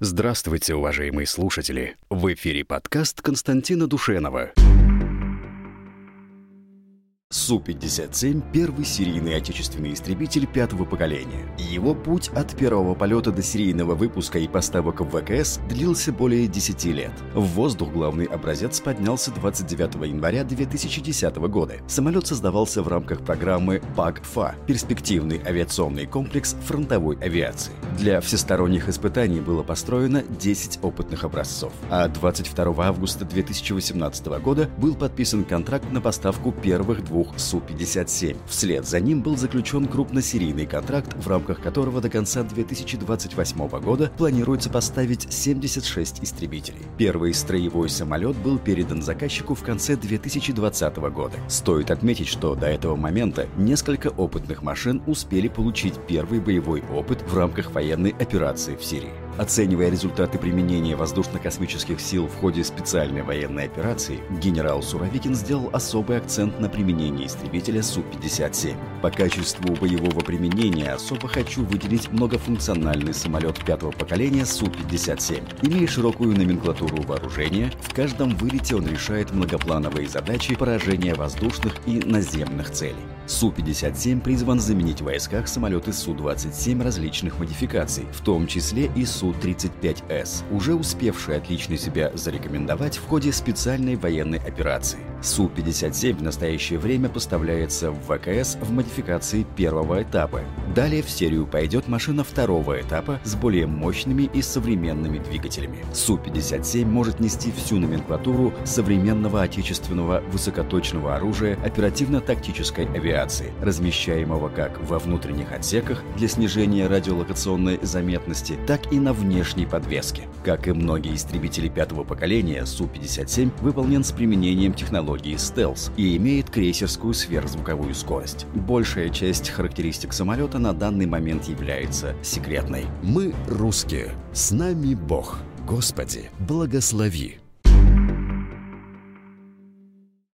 Здравствуйте, уважаемые слушатели! В эфире подкаст Константина Душенова. Су-57 — первый серийный отечественный истребитель пятого поколения. Его путь от первого полета до серийного выпуска и поставок в ВКС длился более 10 лет. В воздух главный образец поднялся 29 января 2010 года. Самолет создавался в рамках программы ПАГ-ФА – перспективный авиационный комплекс фронтовой авиации. Для всесторонних испытаний было построено 10 опытных образцов, а 22 августа 2018 года был подписан контракт на поставку первых двух двух Су-57. Вслед за ним был заключен крупносерийный контракт, в рамках которого до конца 2028 года планируется поставить 76 истребителей. Первый строевой самолет был передан заказчику в конце 2020 года. Стоит отметить, что до этого момента несколько опытных машин успели получить первый боевой опыт в рамках военной операции в Сирии. Оценивая результаты применения воздушно-космических сил в ходе специальной военной операции, генерал Суровикин сделал особый акцент на применении истребителя Су-57. По качеству боевого применения особо хочу выделить многофункциональный самолет пятого поколения Су-57. Имея широкую номенклатуру вооружения, в каждом вылете он решает многоплановые задачи поражения воздушных и наземных целей. Су-57 призван заменить в войсках самолеты Су-27 различных модификаций, в том числе и Су-35С, уже успевшие отлично себя зарекомендовать в ходе специальной военной операции. Су-57 в настоящее время поставляется в ВКС в модификации первого этапа. Далее в серию пойдет машина второго этапа с более мощными и современными двигателями. Су-57 может нести всю номенклатуру современного отечественного высокоточного оружия оперативно-тактической авиации авиации, размещаемого как во внутренних отсеках для снижения радиолокационной заметности, так и на внешней подвеске. Как и многие истребители пятого поколения, Су-57 выполнен с применением технологии стелс и имеет крейсерскую сверхзвуковую скорость. Большая часть характеристик самолета на данный момент является секретной. Мы русские. С нами Бог. Господи, благослови.